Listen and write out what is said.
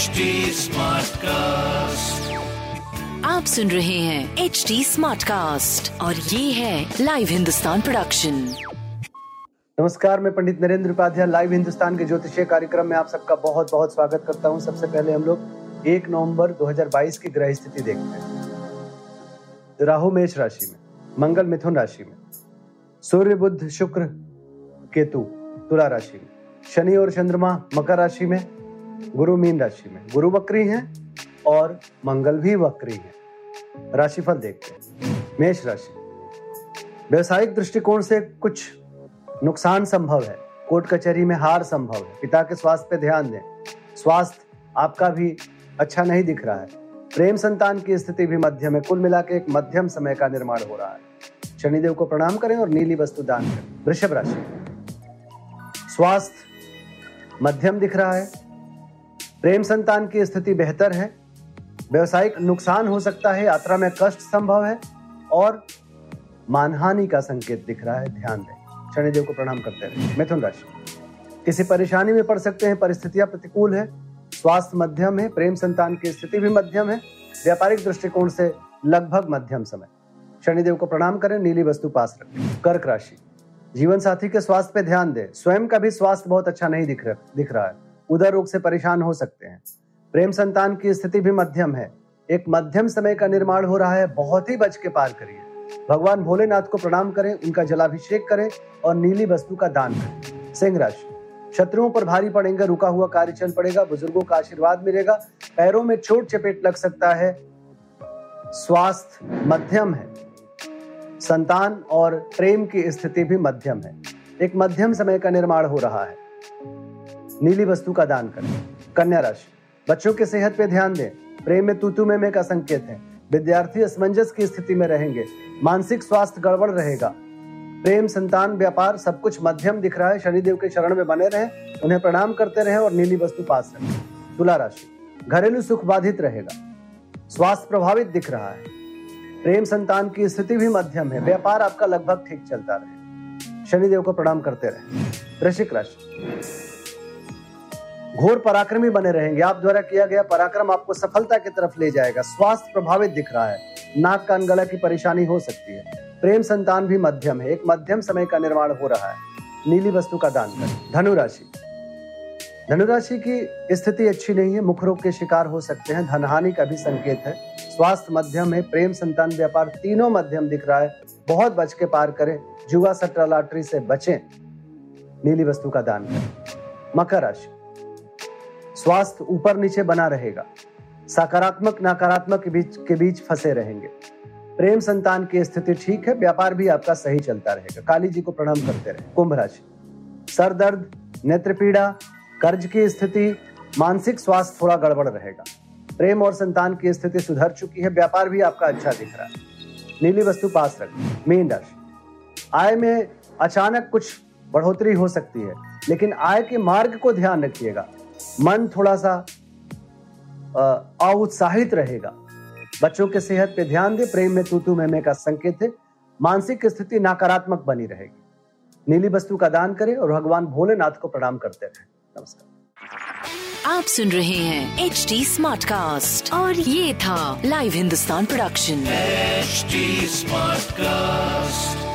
HD Smartcast. आप सुन रहे हैं एच डी स्मार्ट कास्ट और ये है लाइव हिंदुस्तान प्रोडक्शन नमस्कार मैं पंडित नरेंद्र उपाध्याय लाइव हिंदुस्तान के ज्योतिषीय कार्यक्रम में आप सबका बहुत बहुत स्वागत करता हूँ। सबसे पहले हम लोग 1 नवंबर 2022 की ग्रह स्थिति देखते हैं। राहु मेष राशि में मंगल मिथुन राशि में सूर्य बुद्ध शुक्र केतु तुला राशि में शनि और चंद्रमा मकर राशि में गुरु मीन राशि में। गुरु वक्री हैं और मंगल भी वक्री है। राशिफल देखते हैं। मेष राशि। व्यवसायिक दृष्टिकोण से कुछ नुकसान संभव है। कोर्ट कचहरी में हार संभव है। पिता के स्वास्थ्य पे ध्यान दें। स्वास्थ्य आपका भी अच्छा नहीं दिख रहा है। प्रेम संतान की स्थिति भी मध्यम है कुल मिला के एक मध्यम समय का निर्माण हो रहा है। शनिदेव को प्रणाम करें और नीली वस्तु दान करें। वृषभ राशि। स्वास्थ्य मध्यम दिख रहा है। प्रेम संतान की स्थिति बेहतर है। व्यवसायिक नुकसान हो सकता है, यात्रा में कष्ट संभव है और मानहानि का संकेत दिख रहा है। ध्यान दें शनिदेव को प्रणाम करते रहे। मिथुन राशि, किसी परेशानी में पड़ सकते हैं, परिस्थितियाँ प्रतिकूल है। स्वास्थ्य मध्यम है, प्रेम संतान की स्थिति भी मध्यम है। व्यापारिक दृष्टिकोण से लगभग मध्यम समय। शनिदेव को प्रणाम करें, नीली वस्तु पास रखें। कर्क राशि जीवन साथी के स्वास्थ्य पे ध्यान दें। स्वयं का भी स्वास्थ्य बहुत अच्छा नहीं दिख रहा दिख रहा है। उदर रोग से परेशान हो सकते हैं। प्रेम संतान की स्थिति भी मध्यम है। एक मध्यम समय का निर्माण हो रहा है, बहुत ही बच के पार करिए। भगवान भोलेनाथ को प्रणाम करें, उनका जलाभिषेक करें और नीली वस्तु का दान करें। सिंह राशि। शत्रुओं पर भारी पड़ेंगे, रुका हुआ कार्य चल पड़ेगा, बुज़ुर्गों का आशीर्वाद मिलेगा, पैरों में चोट चपेट लग सकता है। स्वास्थ्य मध्यम है। संतान और प्रेम की स्थिति भी मध्यम है। एक मध्यम समय का निर्माण हो रहा है। नीली वस्तु का दान करें। कन्या राशि, बच्चों की सेहत पे ध्यान दें। प्रेम में तूतु में का संकेत है। विद्यार्थी असमंजस की स्थिति में रहेंगे। मानसिक स्वास्थ्य गड़बड़ रहेगा। प्रेम, संतान, व्यापार सब कुछ मध्यम दिख रहा है। शनिदेव के चरण में बने रहे, उन्हें प्रणाम करते रहे और नीली वस्तु पास रखें। तुला राशि, घरेलू सुख बाधित रहेगा। स्वास्थ्य प्रभावित दिख रहा है। प्रेम, संतान की स्थिति भी मध्यम है। व्यापार आपका लगभग ठीक चलता रहे। शनिदेव को प्रणाम करते रहे। वृश्चिक राशि घोर पराक्रमी बने रहेंगे। आप द्वारा किया गया पराक्रम आपको सफलता की तरफ़ ले जाएगा। स्वास्थ्य प्रभावित दिख रहा है। नाक कान गला की परेशानी हो सकती है। प्रेम संतान भी मध्यम है। एक मध्यम समय का निर्माण हो रहा है। नीली वस्तु का दान करें। धनु राशि धनुराशि की स्थिति अच्छी नहीं है। मुख रोग के शिकार हो सकते हैं। धनहानि का भी संकेत है। स्वास्थ्य मध्यम है। प्रेम संतान व्यापार तीनों मध्यम दिख रहा है। बहुत बच के पार करें। जुआ सट्टा लॉटरी से बचें। नीली वस्तु का दान करें। मकर राशि। स्वास्थ्य ऊपर नीचे बना रहेगा। सकारात्मक, नकारात्मक के बीच के बीच फंसे रहेंगे। प्रेम संतान की स्थिति ठीक है, व्यापार भी आपका सही चलता रहेगा। काली जी को प्रणाम करते रहे। कुंभ राशि। सर दर्द, नेत्र पीड़ा, कर्ज की स्थिति, मानसिक स्वास्थ्य थोड़ा गड़बड़ रहेगा। प्रेम और संतान की स्थिति सुधर चुकी है, व्यापार भी आपका अच्छा दिख रहा है। नीली वस्तु पास रखें। मीन राशि। आय में अचानक कुछ बढ़ोतरी हो सकती है, लेकिन आय के मार्ग को ध्यान रखिएगा। मन थोड़ा सा अउत्साहित रहेगा। बच्चों के सेहत पे ध्यान दे प्रेम में तूतू में का संकेत है। मानसिक स्थिति नकारात्मक बनी रहेगी। नीली वस्तु का दान करें और भगवान भोलेनाथ को प्रणाम करते रहे। नमस्कार। आप सुन रहे हैं एच डी स्मार्ट कास्ट और ये था live Hindustan production HD Smartcast.